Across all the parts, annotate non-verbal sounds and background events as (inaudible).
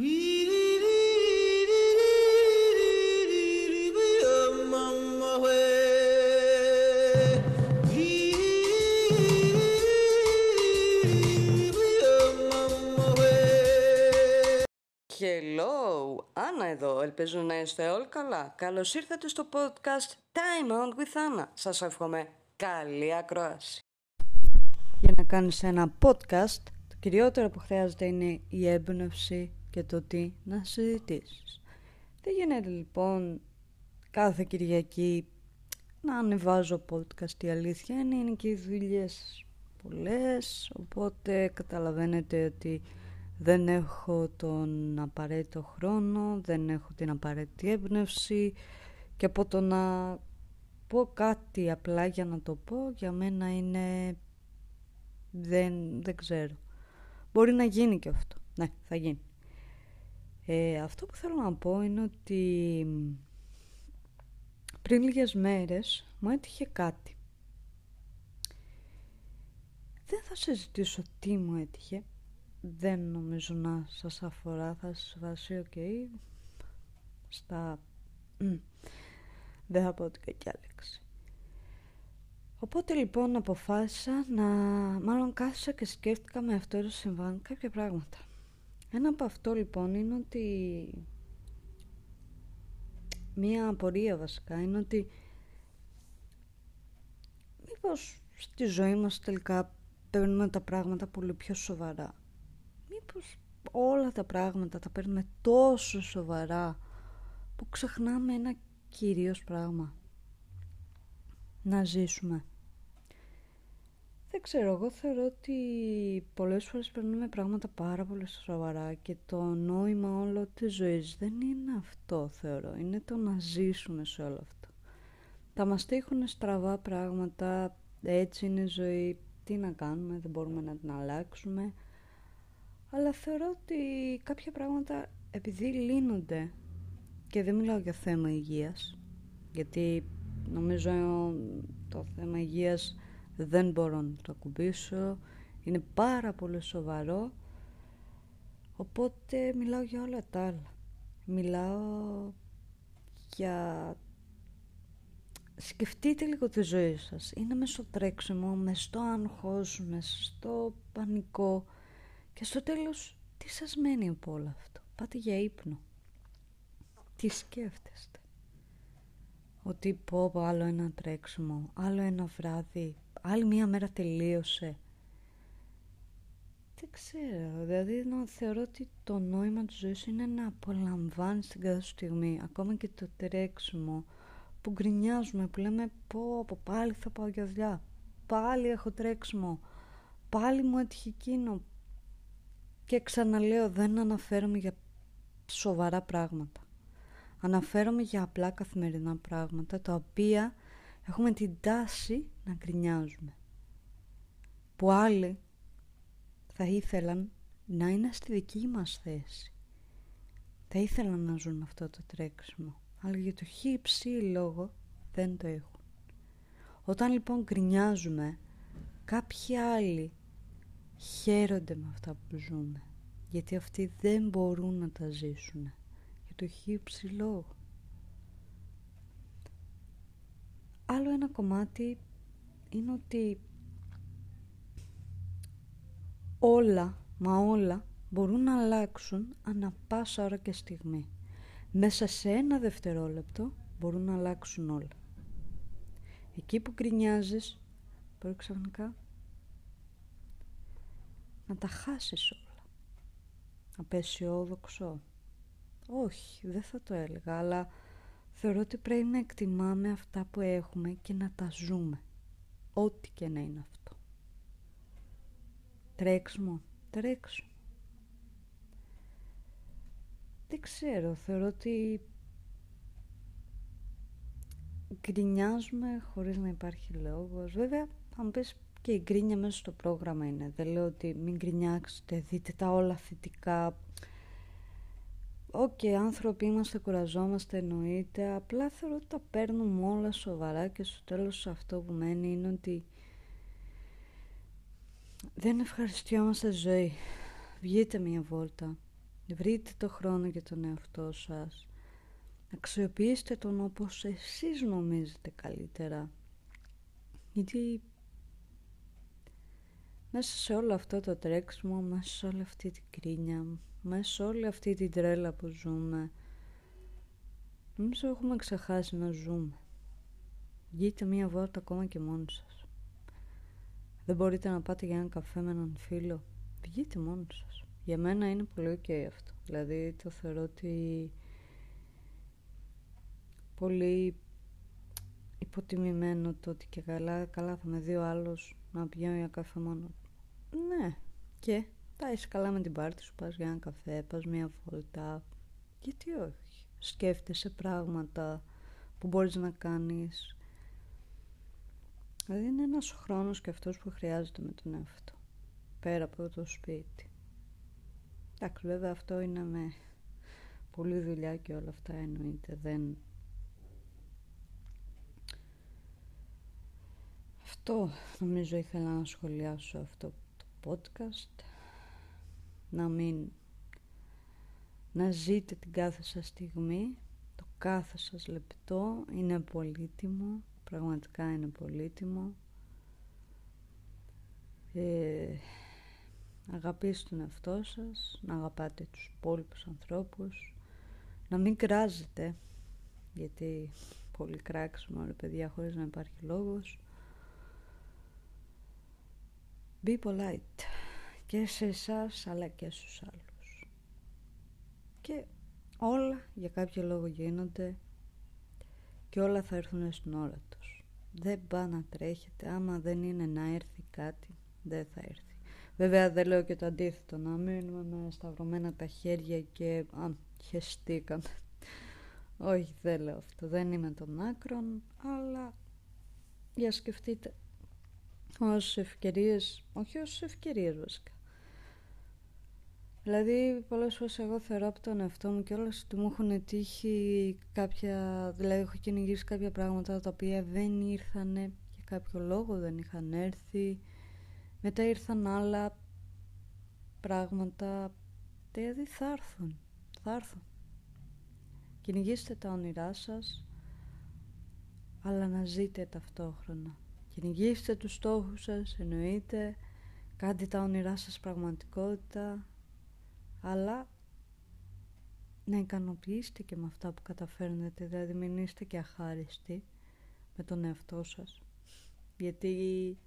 Hello, Άννα εδώ, ελπίζω να είστε όλοι καλά. Καλώς ήρθατε στο podcast Time Out with Anna. Σας εύχομαι καλή ακρόαση. Για να κάνεις ένα podcast, το κυριότερο που χρειάζεται είναι η έμπνευση και το τι να συζητήσεις. Δεν γίνεται λοιπόν κάθε Κυριακή να ανεβάζω podcast, η αλήθεια είναι, είναι και οι δουλειές πολλές, οπότε καταλαβαίνετε ότι δεν έχω τον απαραίτητο χρόνο, δεν έχω την απαραίτητη έμπνευση και από το να πω κάτι απλά για να το πω για μένα είναι... δεν, δεν ξέρω. Μπορεί να γίνει και αυτό. Ναι, θα γίνει. Ε, αυτό που θέλω να πω είναι ότι πριν λίγες μέρες μου έτυχε κάτι. Δεν θα συζητήσω τι μου έτυχε, δεν νομίζω να σας αφορά, θα σας βάσει οκ. Στα... Δεν θα πω την κακιά λέξη. Οπότε λοιπόν αποφάσισα να... Μάλλον κάθισα και σκέφτηκα με αυτό το συμβάν κάποια πράγματα. Ένα από αυτό λοιπόν είναι ότι... Μία απορία βασικά είναι ότι... Μήπως στη ζωή μας τελικά παίρνουμε τα πράγματα πολύ πιο σοβαρά μήπως όλα τα πράγματα τα παίρνουμε τόσο σοβαρά που ξεχνάμε ένα κυρίως πράγμα. Να ζήσουμε. Δεν ξέρω, εγώ θεωρώ ότι πολλές φορές παίρνουμε πράγματα πάρα πολύ σοβαρά και το νόημα όλο της ζωής δεν είναι αυτό θεωρώ, είναι το να ζήσουμε σε όλο αυτό. Τα μας τύχουν στραβά πράγματα, έτσι είναι η ζωή, τι να κάνουμε, δεν μπορούμε να την αλλάξουμε αλλά θεωρώ ότι κάποια πράγματα επειδή λύνονται και δεν μιλάω για θέμα υγείας γιατί νομίζω το θέμα υγείας δεν μπορώ να το ακουμπήσω είναι πάρα πολύ σοβαρό οπότε μιλάω για όλα τα άλλα μιλάω για σκεφτείτε λίγο τη ζωή σας είναι μέσα στο τρέξιμο, μέσα στο άγχος, μέσα στο πανικό και στο τέλος, τι σας μένει από όλο αυτό; Πάτε για ύπνο. Τι σκέφτεστε; Ότι πω άλλο ένα τρέξιμο, άλλο ένα βράδυ, άλλη μία μέρα τελείωσε. Δεν ξέρω, δηλαδή να θεωρώ ότι το νόημα της ζωής είναι να απολαμβάνεις την κάθε στιγμή, ακόμα και το τρέξιμο που γκρινιάζουμε, που λέμε πω από πάλι θα πάω για δουλειά, πάλι έχω τρέξιμο, πάλι μου έτυχε εκείνο, και ξαναλέω δεν αναφέρομαι για σοβαρά πράγματα. Αναφέρομαι για απλά καθημερινά πράγματα τα οποία έχουμε την τάση να γκρινιάζουμε. Που άλλοι θα ήθελαν να είναι στη δική μας θέση. Θα ήθελαν να ζουν αυτό το τρέξιμο. Αλλά για το χύψη λόγο δεν το έχουν. Όταν λοιπόν γκρινιάζουμε κάποιοι άλλοι χαίρονται με αυτά που ζούμε γιατί αυτοί δεν μπορούν να τα ζήσουν για το χύψη λόγο. Άλλο ένα κομμάτι είναι ότι όλα, μα όλα μπορούν να αλλάξουν ανα πάσα ώρα και στιγμή. Μέσα σε ένα δευτερόλεπτο μπορούν να αλλάξουν όλα. Εκεί που γκρινιάζεις, μπορεί ξαφνικά να τα χάσεις όλα. Απεσιόδοξο. Όχι, δεν θα το έλεγα, αλλά θεωρώ ότι πρέπει να εκτιμάμε αυτά που έχουμε και να τα ζούμε. Ό,τι και να είναι αυτό. Τρέξιμο, τρέξω. Δεν ξέρω, θεωρώ ότι γκρινιάζουμε χωρίς να υπάρχει λόγος. Βέβαια, θα μου πεις και η γκρίνια μέσα στο πρόγραμμα είναι. Δεν λέω ότι μην γκρινιάξετε, δείτε τα όλα θετικά. OK, okay, άνθρωποι είμαστε, κουραζόμαστε, εννοείται. Απλά θεωρώ ότι τα παίρνουμε όλα σοβαρά και στο τέλος αυτό που μένει είναι ότι δεν ευχαριστιόμαστε ζωή. Βγείτε μια βόλτα. βρείτε το χρόνο για τον εαυτό σας, αξιοποιήστε τον όπως εσείς νομίζετε καλύτερα. Γιατί μέσα σε όλο αυτό το τρέξιμο, μέσα σε όλη αυτή την κρίνια, μέσα σε όλη αυτή την τρέλα που ζούμε, νομίζω έχουμε ξεχάσει να ζούμε. Βγείτε μία βόλτα ακόμα και μόνοι σας. Δεν μπορείτε να πάτε για έναν καφέ με έναν φίλο. Βγείτε μόνοι σας. Για μένα είναι πολύ ok αυτό. Δηλαδή το θεωρώ ότι πολύ υποτιμημένο το ότι και καλά, καλά θα με δει ο άλλος να πηγαίνω για καφέ μόνος. Ναι, και πάει καλά με την πάρτι σου, πας για ένα καφέ, πας μια βόλτα. Γιατί όχι. Σκέφτεσαι πράγματα που μπορείς να κάνεις Δηλαδή είναι ένας χρόνος και αυτός που χρειάζεται με τον εαυτό. Πέρα από το σπίτι. Εντάξει, βέβαια αυτό είναι με πολλή δουλειά και όλα αυτά εννοείται. Δεν... Αυτό νομίζω ήθελα να σχολιάσω αυτό το podcast. Να μην... Να ζείτε την κάθε σας στιγμή. Το κάθε σας λεπτό είναι πολύτιμο Πραγματικά είναι πολύτιμο. Ε, αγαπήστε τον εαυτό σας, να αγαπάτε τους υπόλοιπους ανθρώπους, να μην κράζετε, γιατί πολύ κράξιμο ρε παιδιά χωρίς να υπάρχει λόγος. Be polite και σε εσάς αλλά και στους άλλους. Και όλα για κάποιο λόγο γίνονται και όλα θα έρθουν στην ώρα τους. Δεν πά να τρέχετε, άμα δεν είναι να έρθει κάτι, δεν θα έρθει. Βέβαια δεν λέω και το αντίθετο, να μείνουμε με σταυρωμένα τα χέρια και αν χεστήκαμε. Όχι, δεν λέω αυτό, δεν είμαι των άκρων, αλλά για σκεφτείτε όσες ευκαιρίες, όχι όσες ευκαιρίες βασικά, Δηλαδή, πολλές φορές εγώ θεωρώ από τον εαυτό μου και όλα ότι μου έχουν τύχει κάποια. Δηλαδή, έχω κυνηγήσει κάποια πράγματα τα οποία δεν ήρθαν για κάποιο λόγο, δεν είχαν έρθει. Μετά ήρθαν άλλα πράγματα. Δηλαδή, θα έρθουν. Θα έρθουν. Κυνηγήστε τα όνειρά σας, αλλά να ζείτε ταυτόχρονα. Κυνηγήστε τους στόχους σας, εννοείται. Κάντε τα όνειρά σας πραγματικότητα αλλά να ικανοποιήσετε και με αυτά που καταφέρνετε, δηλαδή μην είστε και αχάριστοι με τον εαυτό σας. Γιατί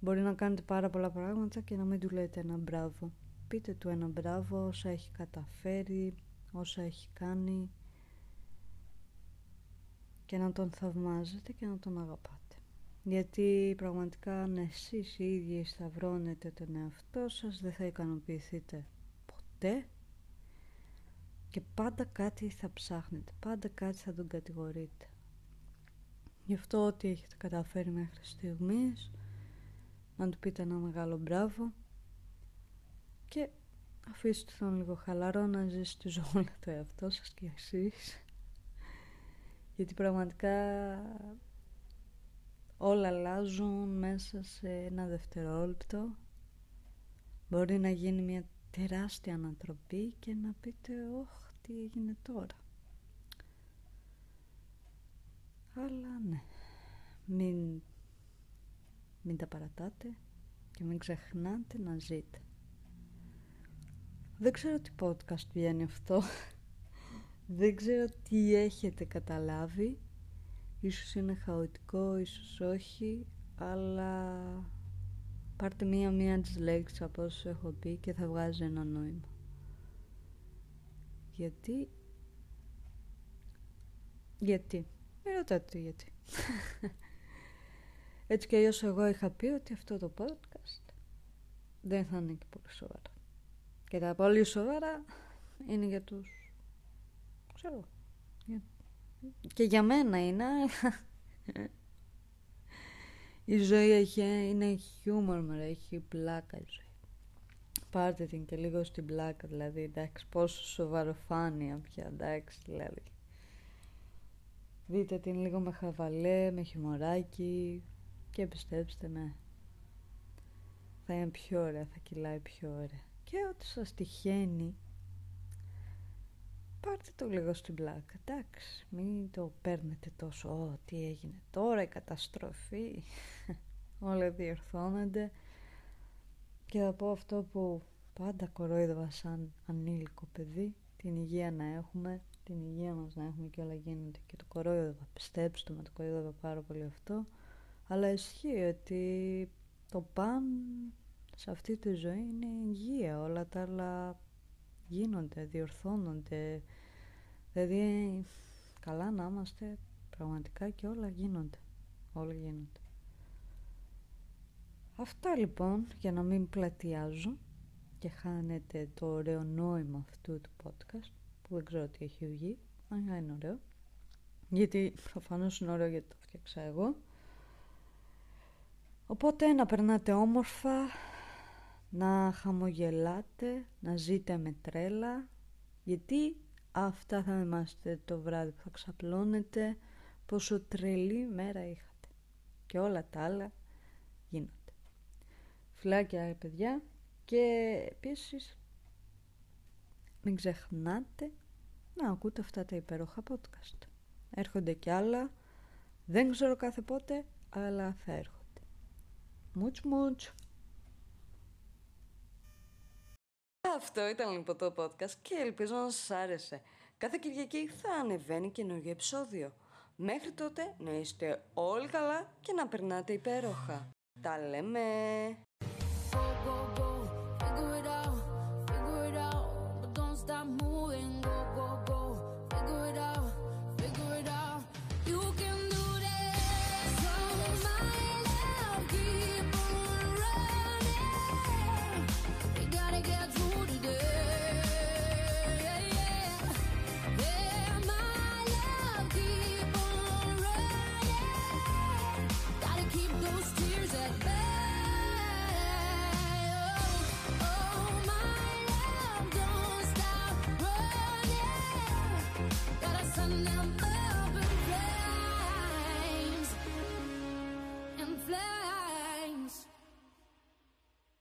μπορεί να κάνετε πάρα πολλά πράγματα και να μην του λέτε ένα μπράβο. Πείτε του ένα μπράβο όσα έχει καταφέρει, όσα έχει κάνει και να τον θαυμάζετε και να τον αγαπάτε. Γιατί πραγματικά αν εσείς οι ίδιοι σταυρώνετε τον εαυτό σας δεν θα ικανοποιηθείτε και πάντα κάτι θα ψάχνετε, πάντα κάτι θα τον κατηγορείτε. Γι' αυτό ό,τι έχετε καταφέρει μέχρι στιγμής, να του πείτε ένα μεγάλο μπράβο και αφήστε τον λίγο χαλαρό να ζήσει τη ζωή του εαυτό σας και εσείς. Γιατί πραγματικά όλα αλλάζουν μέσα σε ένα δευτερόλεπτο. Μπορεί να γίνει μια τεράστια ανατροπή και να πείτε «Ωχ, τι έγινε τώρα». Αλλά ναι, μην, μην τα παρατάτε και μην ξεχνάτε να ζείτε. Δεν ξέρω τι podcast βγαίνει αυτό. (laughs) Δεν ξέρω τι έχετε καταλάβει. Ίσως είναι χαοτικό, ίσως όχι, αλλά Πάρτε μία-μία τις λέξεις από όσους έχω πει και θα βγάζει ένα νόημα. Γιατί... Γιατί; Με ρωτάτε γιατί. (laughs) Έτσι και αλλιώς εγώ είχα πει ότι αυτό το podcast δεν θα είναι και πολύ σοβαρά. Και τα πολύ σοβαρά είναι για τους... ξέρω. Και για μένα είναι... Η ζωή έχει, είναι χιούμορ, μωρέ, έχει πλάκα η ζωή. Πάρτε την και λίγο στην πλάκα, δηλαδή, εντάξει, πόσο σοβαροφάνεια πια, εντάξει, δηλαδή. Δείτε την λίγο με χαβαλέ, με χιμωράκι και πιστέψτε με, θα είναι πιο ωραία, θα κυλάει πιο ωραία. Και ό,τι σας τυχαίνει πάρτε το λίγο στην πλάκα, εντάξει. Μην το παίρνετε τόσο, Ω, τι έγινε τώρα, η καταστροφή. (laughs) Όλα διορθώνονται. Και θα πω αυτό που πάντα κορόιδευα σαν ανήλικο παιδί, την υγεία να έχουμε, την υγεία μας να έχουμε και όλα γίνονται. Και το κορόιδευα, πιστέψτε με, το κορόιδευα πάρα πολύ αυτό. Αλλά ισχύει ότι το παν σε αυτή τη ζωή είναι υγεία. Όλα τα άλλα γίνονται, διορθώνονται. Δηλαδή, καλά να είμαστε πραγματικά και όλα γίνονται. Όλα γίνονται. Αυτά λοιπόν, για να μην πλατιάζω και χάνετε το ωραίο νόημα αυτού του podcast, που δεν ξέρω τι έχει βγει, αλλά είναι ωραίο. Γιατί προφανώς είναι ωραίο γιατί το φτιάξα εγώ. Οπότε να περνάτε όμορφα, να χαμογελάτε, να ζείτε με τρέλα, γιατί αυτά θα είμαστε το βράδυ που θα ξαπλώνετε, πόσο τρελή μέρα είχατε. Και όλα τα άλλα γίνονται. Φιλάκια παιδιά και επίσης μην ξεχνάτε να ακούτε αυτά τα υπέροχα podcast. Έρχονται κι άλλα, δεν ξέρω κάθε πότε, αλλά θα έρχονται. Μουτς μουτς. Αυτό ήταν λοιπόν το podcast και ελπίζω να σας άρεσε. Κάθε Κυριακή θα ανεβαίνει καινούργιο επεισόδιο. Μέχρι τότε να είστε όλοι καλά και να περνάτε υπέροχα. Τα λέμε!